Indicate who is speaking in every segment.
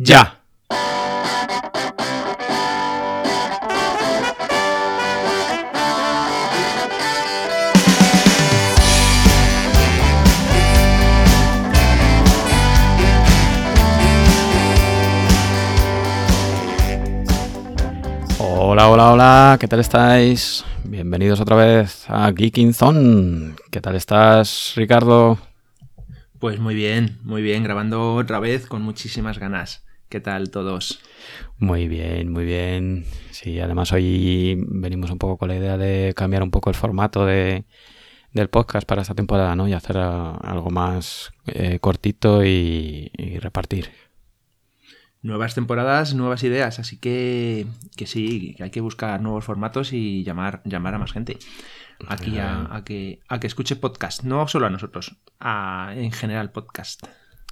Speaker 1: Ya. Hola, hola, hola, ¿qué tal estáis? Bienvenidos otra vez a Geeking Zone. ¿Qué tal estás, Ricardo?
Speaker 2: Pues muy bien, muy bien, grabando otra vez con muchísimas ganas. ¿Qué tal todos?
Speaker 1: Muy bien, muy bien. Sí, además hoy venimos un poco con la idea de cambiar un poco el formato de, del podcast para esta temporada, ¿no? Y hacer algo más eh, cortito y, y repartir.
Speaker 2: Nuevas temporadas, nuevas ideas, así que, que sí, que hay que buscar nuevos formatos y llamar, llamar a más gente aquí a, a que, a que escuche podcast, no solo a nosotros, a, en general podcast.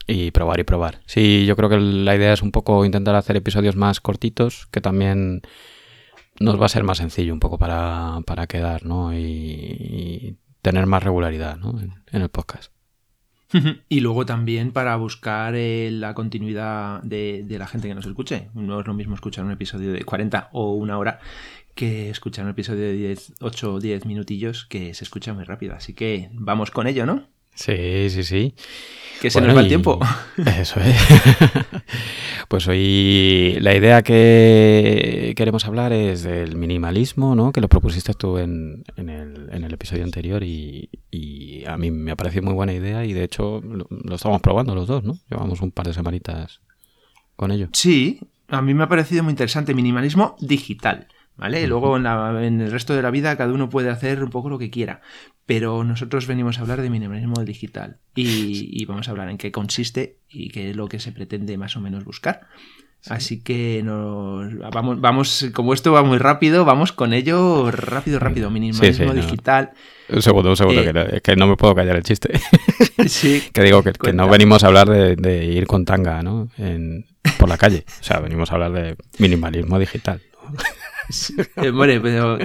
Speaker 1: Y probar y probar. Sí, yo creo que la idea es un poco intentar hacer episodios más cortitos, que también nos va a ser más sencillo un poco para, para quedar, ¿no? Y, y tener más regularidad, ¿no? En, en el podcast.
Speaker 2: y luego también para buscar eh, la continuidad de, de, la gente que nos escuche. No es lo mismo escuchar un episodio de 40 o una hora que escuchar un episodio de 10, 8 o 10 minutillos que se escucha muy rápido. Así que vamos con ello, ¿no?
Speaker 1: Sí, sí, sí.
Speaker 2: Que se bueno, nos va el tiempo.
Speaker 1: Eso es. pues hoy la idea que queremos hablar es del minimalismo, ¿no? Que lo propusiste tú en, en, el, en el, episodio anterior y, y, a mí me ha parecido muy buena idea y de hecho lo, lo estamos probando los dos, ¿no? Llevamos un par de semanitas con ello.
Speaker 2: Sí, a mí me ha parecido muy interesante. Minimalismo digital. ¿Vale? Y luego en, la, en, el resto de la vida cada uno puede hacer un poco lo que quiera. Pero nosotros venimos a hablar de minimalismo digital y, y vamos a hablar en qué consiste y qué es lo que se pretende más o menos buscar. Sí. Así que nos, vamos, vamos, como esto va muy rápido, vamos con ello rápido, rápido. Minimalismo sí, digital.
Speaker 1: No. Un segundo, un segundo, eh, que, no, es que no me puedo callar el chiste. sí. que digo que, que, no venimos a hablar de, de ir con tanga, ¿no? En, por la calle. O sea, venimos a hablar de minimalismo digital.
Speaker 2: Eh, bueno, pero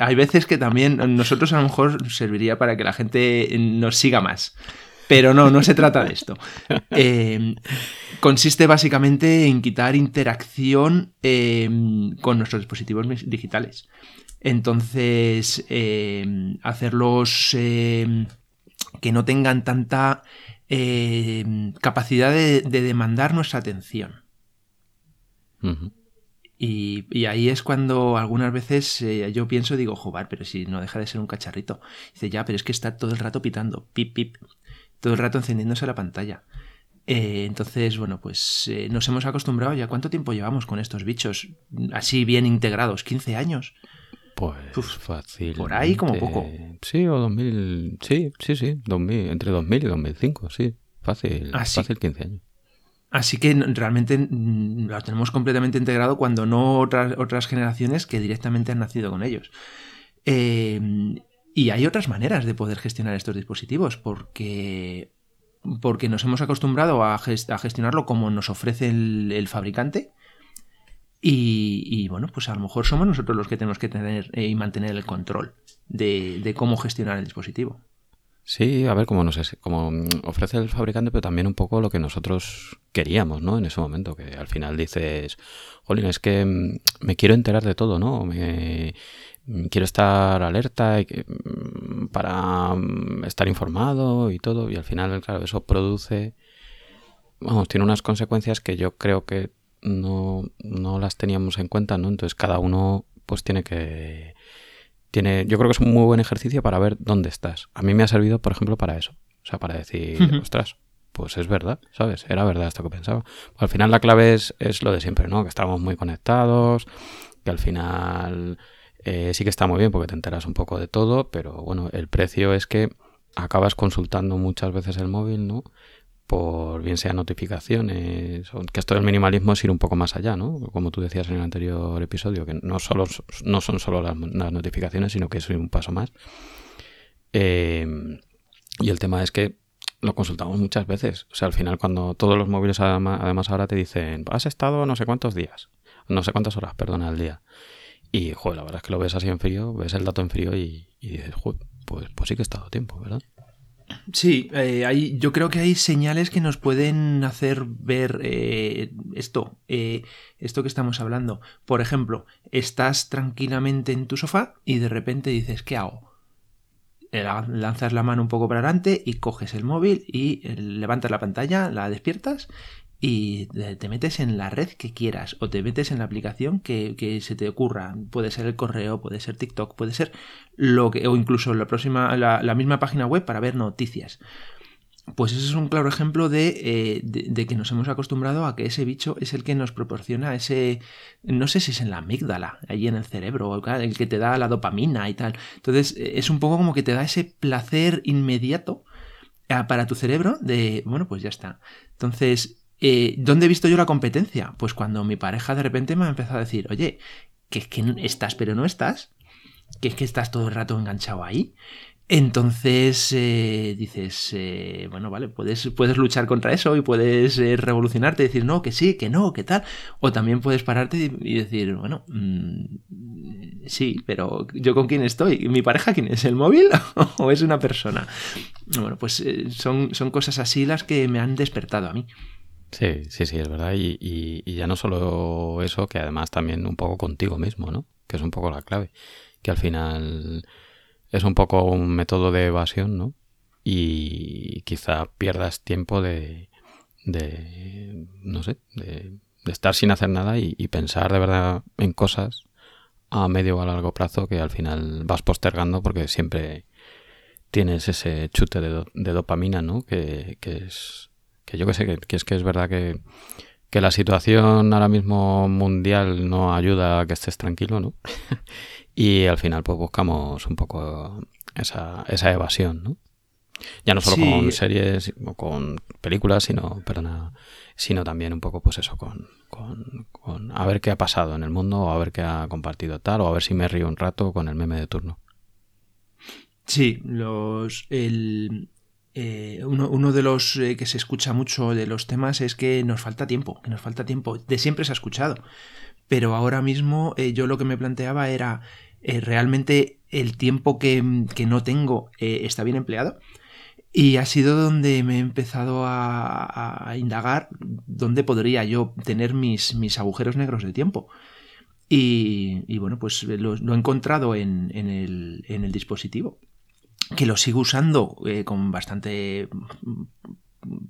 Speaker 2: hay veces que también nosotros a lo mejor serviría para que la gente nos siga más. Pero no, no se trata de esto. Eh, consiste básicamente en quitar interacción eh, con nuestros dispositivos digitales. Entonces, eh, hacerlos que no tengan tanta capacidad de, de, demandar nuestra atención. Uh -huh. Y, y, ahí es cuando algunas veces eh, yo pienso, digo, joder, pero si no deja de ser un cacharrito. Dice, ya, pero es que está todo el rato pitando, pip, pip, todo el rato encendiéndose la pantalla. Eh, entonces, bueno, pues eh, nos hemos acostumbrado ya. ¿Cuánto tiempo llevamos con estos bichos así bien integrados? ¿15 años?
Speaker 1: Pues Uf, fácil.
Speaker 2: Por ahí como poco.
Speaker 1: Sí, o 2000, sí, sí, sí, 2000, entre 2000 y 2005, sí, fácil,
Speaker 2: ¿Ah, sí?
Speaker 1: fácil 15 años.
Speaker 2: Así que realmente mm, lo tenemos completamente integrado cuando no otras, otras generaciones que directamente han nacido con ellos. Eh, y hay otras maneras de poder gestionar estos dispositivos porque, porque nos hemos acostumbrado a, gest a gestionarlo como nos ofrece el, fabricante. Y, bueno, pues a lo mejor somos nosotros los que tenemos que tener eh, y mantener el control de, cómo gestionar el dispositivo.
Speaker 1: Sí, a ver, como no sé, como ofrece el fabricante, pero también un poco lo que nosotros queríamos, ¿no? En ese momento, que al final dices, jolín, es que mm, me quiero enterar de todo, ¿no? Me mm, quiero estar alerta mm, para estar informado y todo, y al final, claro, eso produce, vamos, tiene unas consecuencias que yo creo que no, no las teníamos en cuenta, ¿no? Entonces cada uno pues tiene que tiene, yo creo que es un muy buen ejercicio para ver dónde estás. A mí me ha servido, por ejemplo, para eso. O sea, para decir, uh -huh. ostras, pues es verdad, ¿sabes? Era verdad esto que pensaba. Al final la clave es, es lo de siempre, ¿no? Que estamos muy conectados, que al final eh, sí que está muy bien porque te enteras un poco de todo, pero bueno, el precio es que acabas consultando muchas veces el móvil, ¿no? por bien sea notificaciones, que esto del minimalismo es ir un poco más allá, ¿no? Como tú decías en el anterior episodio, que no, solo, no son solo las, las notificaciones, sino que es un paso más. Eh, y el tema es que lo consultamos muchas veces. O sea, al final cuando todos los móviles además ahora te dicen, has estado no sé cuántos días, no sé cuántas horas, perdona, al día. Y, joder, la verdad es que lo ves así en frío, ves el dato en frío y, dices, pues, pues sí que he estado tiempo, ¿verdad?
Speaker 2: Sí, eh, hay, yo creo que hay señales que nos pueden hacer ver eh, esto, eh, esto que estamos hablando. Por ejemplo, estás tranquilamente en tu sofá y de repente dices, ¿qué hago? Lanzas la mano un poco para adelante y coges el móvil y levantas la pantalla, la despiertas y te metes en la red que quieras o te metes en la aplicación que, se te ocurra. Puede ser el correo, puede ser TikTok, puede ser lo que, o incluso la próxima, la, misma página web para ver noticias. Pues ese es un claro ejemplo eh, de, de, que nos hemos acostumbrado a que ese bicho es el que nos proporciona ese, no sé si es en la amígdala, allí en el cerebro, el que te da la dopamina y tal. Entonces es un poco como que te da ese placer inmediato ah, para tu cerebro de, bueno, pues ya está. Entonces eh, ¿Dónde he visto yo la competencia? Pues cuando mi pareja de repente me ha empezado a decir, oye, que es que estás pero no estás, que es que estás todo el rato enganchado ahí. Entonces eh, dices, eh, bueno, vale, puedes, puedes luchar contra eso y puedes revolucionarte y decir, no, que sí, que no, que tal. O también puedes pararte y, decir, bueno, mm, sí, pero ¿yo con quién estoy? ¿Mi pareja quién es? ¿El móvil o es una persona? Bueno, pues son, son cosas así las que me han despertado a mí.
Speaker 1: Sí, sí, sí, es verdad. Y, ya no solo eso, que además también un poco contigo mismo, ¿no? Que es un poco la clave. Que al final es un poco un método de evasión, ¿no? Y quizá pierdas tiempo de, de no sé, de, estar sin hacer nada y, pensar de verdad en cosas a medio o a largo plazo que al final vas postergando porque siempre tienes ese chute de, de dopamina, ¿no? Que, que es que yo que sé, que, es que es verdad que, la situación ahora mismo mundial no ayuda a que estés tranquilo, ¿no? y al final pues buscamos un poco esa, esa evasión, ¿no? Ya no solo con series o con películas, sino, perdona, sino también un poco pues eso, con, con, con, a ver qué ha pasado en el mundo, o a ver qué ha compartido tal, o a ver si me río un rato con el meme de turno.
Speaker 2: Sí, los el, eh, uno, de los eh, que se escucha mucho de los temas es que nos falta tiempo, que nos falta tiempo. De siempre se ha escuchado. Pero ahora mismo eh, yo lo que me planteaba era, ¿realmente el tiempo que, no tengo está bien empleado? Y ha sido donde me he empezado a, indagar dónde podría yo tener mis, mis agujeros negros de tiempo. Y, bueno, pues lo, he encontrado en, el, en el dispositivo que lo sigo usando eh, con bastante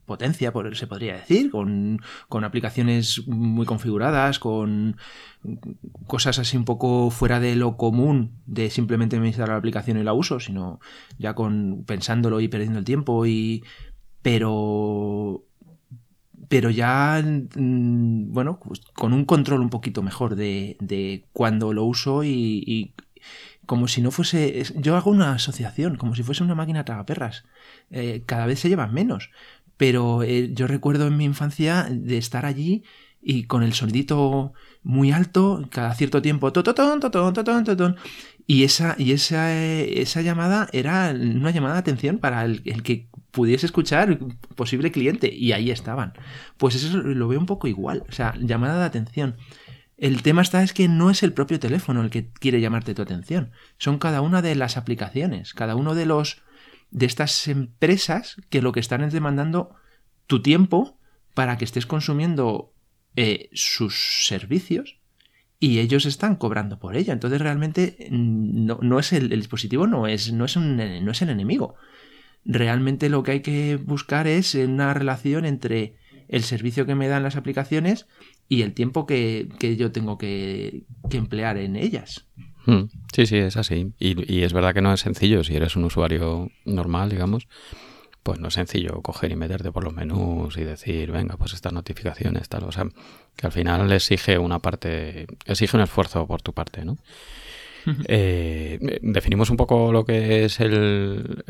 Speaker 2: potencia, se podría decir, con, aplicaciones muy configuradas, con cosas así un poco fuera de lo común de simplemente me instalar la aplicación y la uso, sino ya con pensándolo y perdiendo el tiempo y pero pero ya mm, bueno pues con un control un poquito mejor de, de cuando lo uso y como si no fuese. Yo hago una asociación, como si fuese una máquina tragaperras. Eh, cada vez se llevan menos. Pero eh, yo recuerdo en mi infancia de estar allí y con el sonidito muy alto, cada cierto tiempo, y esa, y esa, eh, esa llamada era una llamada de atención para el, el, que pudiese escuchar posible cliente, y ahí estaban. Pues eso lo veo un poco igual, o sea, llamada de atención. El tema está es que no es el propio teléfono el que quiere llamarte tu atención. Son cada una de las aplicaciones, cada uno de los de estas empresas que lo que están es demandando tu tiempo para que estés consumiendo eh, sus servicios y ellos están cobrando por ello. Entonces realmente mm, no, es el, dispositivo, no es, no, es no es el enemigo. Realmente lo que hay que buscar es una relación entre el servicio que me dan las aplicaciones y el tiempo que, yo tengo que, emplear en ellas.
Speaker 1: Hmm. Sí, sí, es así. Y, es verdad que no es sencillo. Si eres un usuario normal, digamos, pues no es sencillo coger y meterte por los menús y decir, venga, pues estas notificaciones, tal. O sea, que al final exige una parte, exige un esfuerzo por tu parte, ¿no? Eh, definimos un poco lo que es el,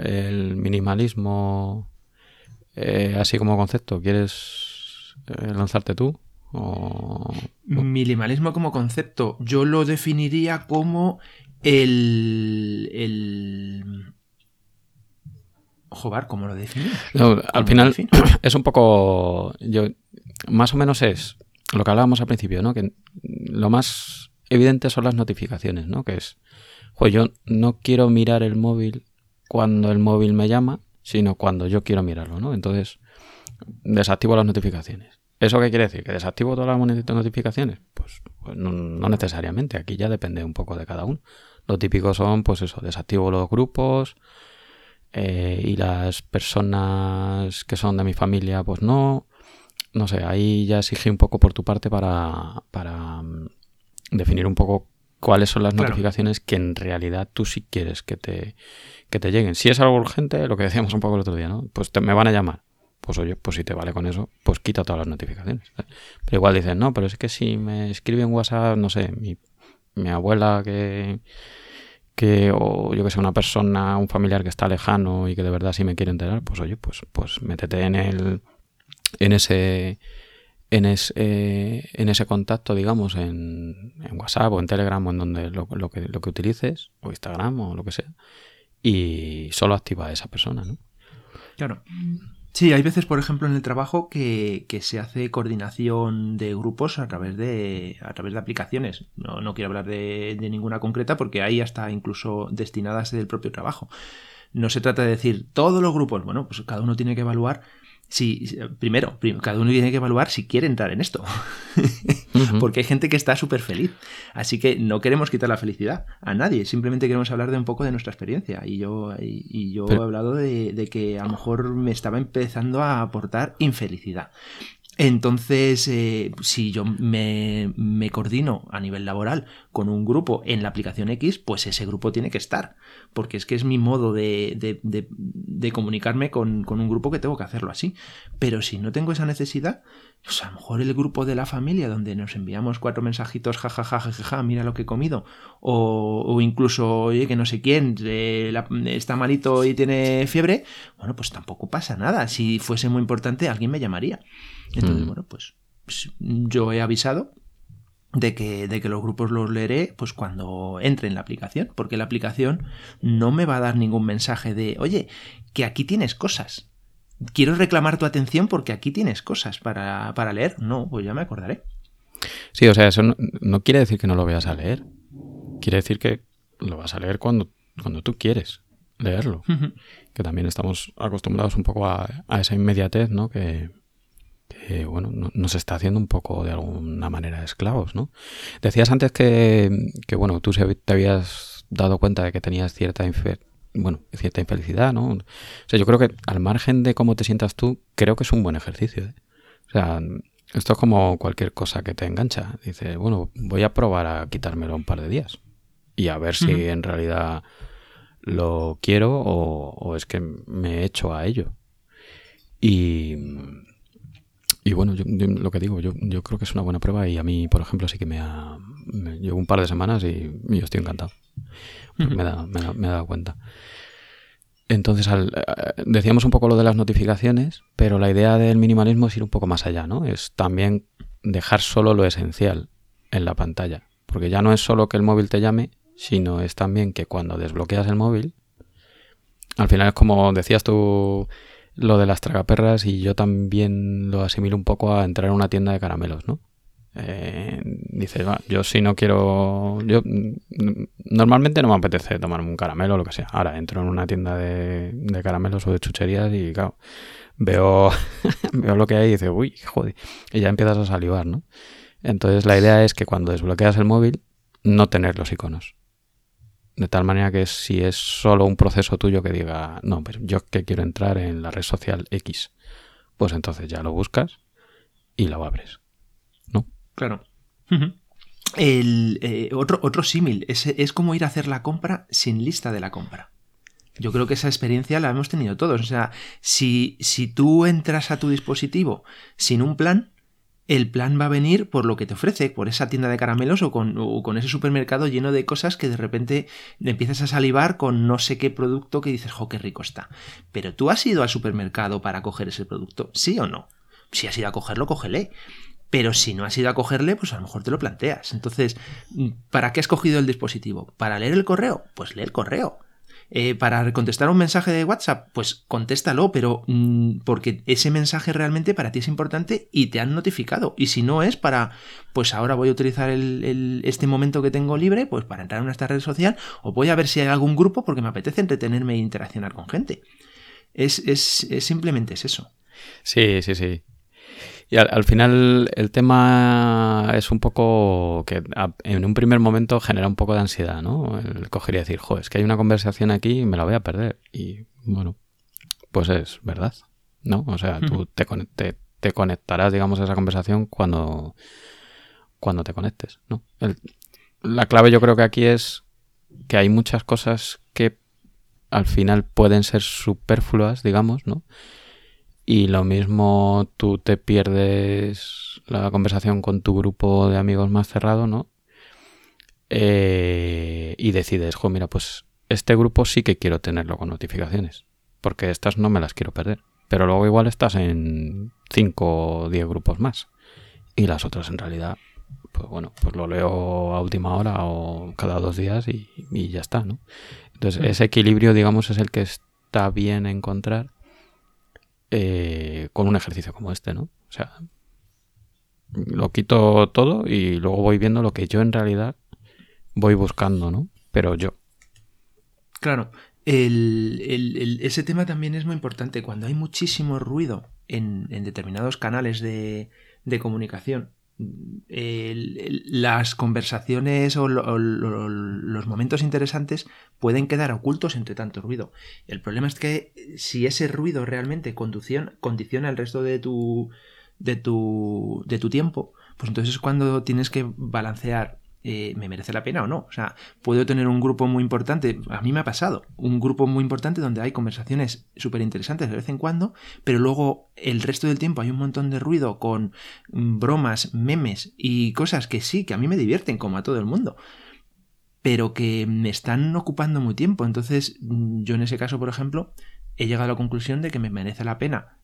Speaker 1: minimalismo eh, así como concepto. ¿Quieres eh, lanzarte tú?
Speaker 2: Minimalismo como concepto, yo lo definiría como el. el... Joder, ¿cómo lo definiría?
Speaker 1: al final es un poco. Yo, más o menos es lo que hablábamos al principio, ¿no? Que lo más evidente son las notificaciones, ¿no? Que es. yo no quiero mirar el móvil cuando el móvil me llama, sino cuando yo quiero mirarlo, ¿no? Entonces, desactivo las notificaciones. ¿Eso qué quiere decir? ¿Que desactivo todas las notificaciones? Pues, pues no, necesariamente, aquí ya depende un poco de cada uno. Lo típico son, pues eso, desactivo los grupos eh, y las personas que son de mi familia, pues no. No sé, ahí ya exige un poco por tu parte para, para mm, definir un poco cuáles son las notificaciones que en realidad tú sí quieres que te, que te lleguen. Si es algo urgente, lo que decíamos un poco el otro día, ¿no? Pues te, me van a llamar. Pues oye, pues si te vale con eso, pues quita todas las notificaciones. Pero igual dicen, no, pero es que si me escribe en WhatsApp, no sé, mi, mi abuela que, que, o yo que sé, una persona, un familiar que está lejano y que de verdad sí me quiere enterar, pues oye, pues, pues métete en el, en ese, en, en ese contacto, digamos, en, WhatsApp o en Telegram o en donde lo, que, lo que utilices, o Instagram o lo que sea, y solo activa a esa persona, ¿no?
Speaker 2: Claro. Sí, hay veces, por ejemplo, en el trabajo que, se hace coordinación de grupos a través de, a través de aplicaciones. No, no quiero hablar de, de ninguna concreta porque hay hasta incluso destinadas del propio trabajo. No se trata de decir todos los grupos, bueno, pues cada uno tiene que evaluar si, primero, cada uno tiene que evaluar si quiere entrar en esto. Porque hay gente que está súper feliz. Así que no queremos quitar la felicidad a nadie. Simplemente queremos hablar de un poco de nuestra experiencia. Y yo, y, yo he hablado de, de, que a lo mejor me estaba empezando a aportar infelicidad. Entonces, eh, si yo me, coordino a nivel laboral con un grupo en la aplicación X, pues ese grupo tiene que estar, porque es que es mi modo de, comunicarme con, un grupo que tengo que hacerlo así. Pero si no tengo esa necesidad, pues a lo mejor el grupo de la familia, donde nos enviamos cuatro mensajitos, jajaja, jajaja, mira lo que he comido, o, incluso, oye, que no sé quién eh, está malito y tiene fiebre, bueno, pues tampoco pasa nada. Si fuese muy importante, alguien me llamaría. Entonces, mm. bueno, pues, pues, yo he avisado de que, de que los grupos los leeré pues cuando entre en la aplicación, porque la aplicación no me va a dar ningún mensaje de, oye, que aquí tienes cosas. Quiero reclamar tu atención porque aquí tienes cosas para, para leer. No, pues ya me acordaré.
Speaker 1: Sí, o sea, eso no, quiere decir que no lo veas a leer. Quiere decir que lo vas a leer cuando, cuando tú quieres leerlo. Que también estamos acostumbrados un poco a, a esa inmediatez, ¿no? Que, que bueno, nos está haciendo un poco de alguna manera esclavos, ¿no? Decías antes que, bueno, tú te habías dado cuenta de que tenías cierta bueno, cierta infelicidad, ¿no? O sea, yo creo que al margen de cómo te sientas tú, creo que es un buen ejercicio. ¿eh? O sea, esto es como cualquier cosa que te engancha. Dices, bueno, voy a probar a quitármelo un par de días y a ver si en realidad lo quiero o, o, es que me he hecho a ello. Y, y bueno, yo, lo que digo, yo, yo creo que es una buena prueba y a mí, por ejemplo, sí que me ha... llevo un par de semanas y, yo estoy encantado. me, da, me, he dado cuenta. Entonces, al, eh, decíamos un poco lo de las notificaciones, pero la idea del minimalismo es ir un poco más allá, ¿no? Es también dejar solo lo esencial en la pantalla. Porque ya no es solo que el móvil te llame, sino es también que cuando desbloqueas el móvil, al final es como decías tú lo de las tragaperras y yo también lo asimilo un poco a entrar en una tienda de caramelos, ¿no? Eh, dices, yo si no quiero. Yo normalmente no me apetece tomarme un caramelo o lo que sea. Ahora entro en una tienda de, caramelos o de chucherías y, veo, veo lo que hay y dices, uy, joder. Y ya empiezas a salivar, ¿no? Entonces la idea es que cuando desbloqueas el móvil, no tener los iconos. De tal manera que si es solo un proceso tuyo que diga, no, pero yo que quiero entrar en la red social X, pues entonces ya lo buscas y lo abres. ¿No?
Speaker 2: Claro. El, eh, otro, otro símil es, es como ir a hacer la compra sin lista de la compra. Yo creo que esa experiencia la hemos tenido todos. O sea, si, si tú entras a tu dispositivo sin un plan, el plan va a venir por lo que te ofrece, por esa tienda de caramelos o con, ese supermercado lleno de cosas que de repente empiezas a salivar con no sé qué producto que dices, jo, qué rico está. Pero tú has ido al supermercado para coger ese producto, ¿sí o no? Si has ido a cogerlo, cógele. Pero si no has ido a cogerle, pues a lo mejor te lo planteas. Entonces, ¿para qué has cogido el dispositivo? ¿Para leer el correo? Pues lee el correo. Eh, para contestar un mensaje de WhatsApp, pues contéstalo, pero mm, porque ese mensaje realmente para ti es importante y te han notificado. Y si no es para, pues ahora voy a utilizar este momento que tengo libre, pues para entrar en esta red social, o voy a ver si hay algún grupo porque me apetece entretenerme e interaccionar con gente. Es, es, simplemente es eso.
Speaker 1: Sí, sí, sí. Y al, final el tema es un poco que en un primer momento genera un poco de ansiedad, ¿no? El coger y decir, joder, es que hay una conversación aquí y me la voy a perder. Y bueno, pues es verdad, ¿no? O sea, tú te, te, te conectarás, digamos, a esa conversación cuando, cuando te conectes, ¿no? la clave yo creo que aquí es que hay muchas cosas que al final pueden ser superfluas, digamos, ¿no? Y lo mismo tú te pierdes la conversación con tu grupo de amigos más cerrado, ¿no? Eh, y decides, jo, mira, pues este grupo sí que quiero tenerlo con notificaciones, porque estas no me las quiero perder. Pero luego igual estás en 5 o 10 grupos más. Y las otras en realidad, pues bueno, pues lo leo a última hora o cada dos días y, ya está, ¿no? Entonces, ese equilibrio, digamos, es el que está bien encontrar eh, con un ejercicio como este, ¿no? O sea, lo quito todo y luego voy viendo lo que yo en realidad voy buscando, ¿no? Pero yo.
Speaker 2: Claro, ese tema también es muy importante. Cuando hay muchísimo ruido en, determinados canales de, comunicación, las conversaciones o, los momentos interesantes pueden quedar ocultos entre tanto ruido. El problema es que si ese ruido realmente condiciona, el resto de tu, de tu, de tu tiempo, pues entonces es cuando tienes que balancear eh, me merece la pena o no. O sea, puedo tener un grupo muy importante, a mí me ha pasado, un grupo muy importante donde hay conversaciones súper interesantes de vez en cuando, pero luego el resto del tiempo hay un montón de ruido con bromas, memes y cosas que sí, que a mí me divierten como a todo el mundo pero que me están ocupando muy tiempo. Entonces, mm, yo en ese caso, por ejemplo, he llegado a la conclusión de que me merece la pena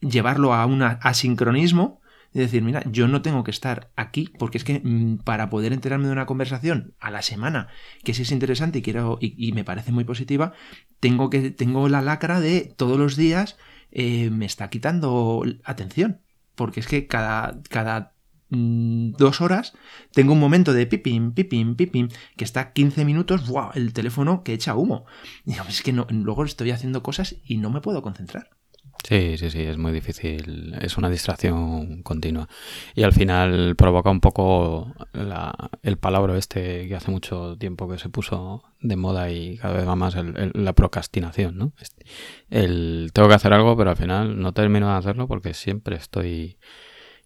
Speaker 2: llevarlo a un asincronismo es decir, mira, yo no tengo que estar aquí porque es que mm, para poder enterarme de una conversación a la semana que sí es interesante y quiero me parece muy positiva, tengo que tengo la lacra de todos los días eh, me está quitando atención porque es que cada cada mm, dos horas tengo un momento de pipim, pipim, pipim, que está 15 minutos, wow, el teléfono que echa humo. Y es que no, luego estoy haciendo cosas y no me puedo concentrar.
Speaker 1: Sí, sí, sí, es muy difícil. Es una distracción continua. Y al final provoca un poco el palabra este que hace mucho tiempo que se puso de moda y cada vez va más la procrastinación, ¿no? El tengo que hacer algo, pero al final no termino de hacerlo porque siempre estoy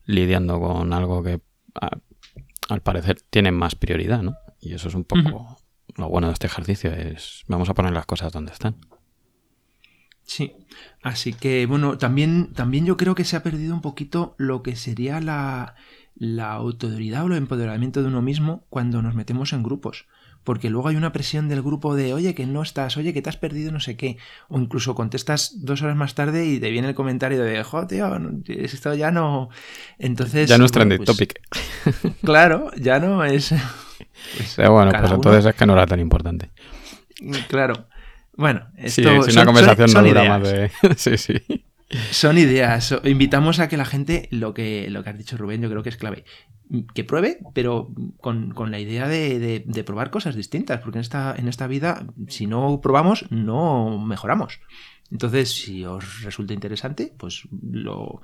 Speaker 1: lidiando con algo que al parecer tiene más prioridad, ¿no? Y eso es un poco lo bueno de este ejercicio, es vamos a poner las cosas donde están.
Speaker 2: Sí, así que bueno, también, también yo creo que se ha perdido un poquito lo que sería la, la autoridad o el empoderamiento de uno mismo cuando nos metemos en grupos. Porque luego hay una presión del grupo de, oye, que no estás, oye, que te has perdido no sé qué. O incluso contestas dos horas más tarde y te viene el comentario de, jo, tío, esto ya no. Entonces.
Speaker 1: Ya no es trending pues, topic.
Speaker 2: Claro, ya no es.
Speaker 1: Pues, bueno, pues entonces es que no era tan importante.
Speaker 2: Claro. Bueno,
Speaker 1: esto sí, una conversación no dura más de. sí, sí.
Speaker 2: Son ideas. Invitamos a que la gente, lo que, lo que has dicho Rubén, yo creo que es clave. Que pruebe, pero con, la idea de, de, probar cosas distintas. Porque en esta, en esta vida, si no probamos, no mejoramos. Entonces, si os resulta interesante, pues lo,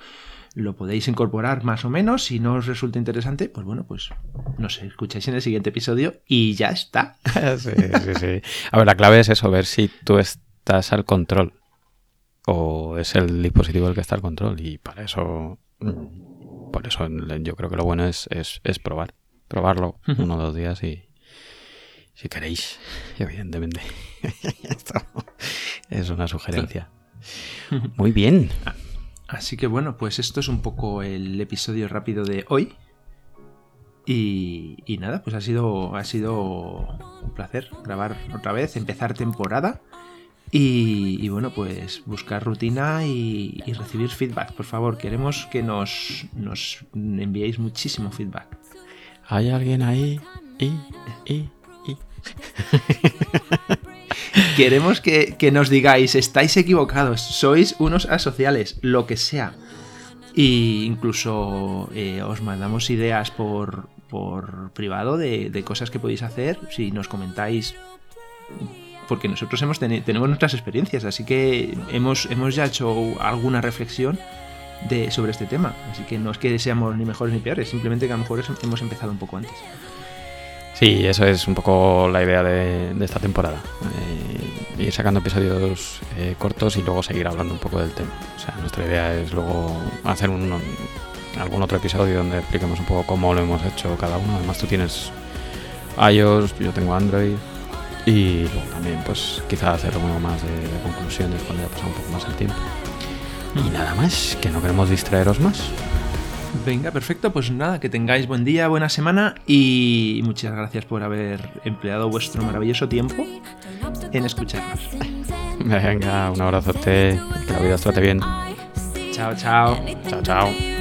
Speaker 2: lo podéis incorporar más o menos. Si no os resulta interesante, pues bueno, pues nos escucháis en el siguiente episodio y ya está.
Speaker 1: sí, sí, sí. A ver, la clave es eso, ver si tú estás al control o es el dispositivo el que está al control y para eso, mm, por eso yo creo que lo bueno es, es, probar, probarlo uno o dos días y si queréis, evidentemente. es una sugerencia. Muy bien.
Speaker 2: Así que bueno, pues esto es un poco el episodio rápido de hoy. Y, nada, pues ha sido, ha sido un placer grabar otra vez, empezar temporada. Y, bueno, pues buscar rutina y, recibir feedback. Por favor, queremos que nos, nos enviéis muchísimo feedback.
Speaker 1: ¿Hay alguien ahí? Y, y, y.
Speaker 2: Queremos que, nos digáis, estáis equivocados, sois unos asociales, lo que sea. Y incluso eh, os mandamos ideas por, por privado de, cosas que podéis hacer. Si nos comentáis porque nosotros hemos tenemos nuestras experiencias, así que hemos, hemos ya hecho alguna reflexión de, sobre este tema. Así que no es que seamos ni mejores ni peores, simplemente que a lo mejor hemos empezado un poco antes.
Speaker 3: Sí, eso es un poco la idea de, esta temporada. Eh, ir sacando episodios eh, cortos y luego seguir hablando un poco del tema. O sea, nuestra idea es luego hacer un, algún otro episodio donde expliquemos un poco cómo lo hemos hecho cada uno. Además tú tienes iOS, yo tengo Android. Y luego también, pues quizá hacer uno más de, de conclusiones cuando haya pasado un poco más el tiempo. Y nada más, que no queremos distraeros más.
Speaker 2: Venga, perfecto. Pues nada, que tengáis buen día, buena semana y muchas gracias por haber empleado vuestro maravilloso tiempo en escucharnos.
Speaker 3: Venga, un abrazote, que la vida os trate bien.
Speaker 2: Chao, chao.
Speaker 3: Chao, chao.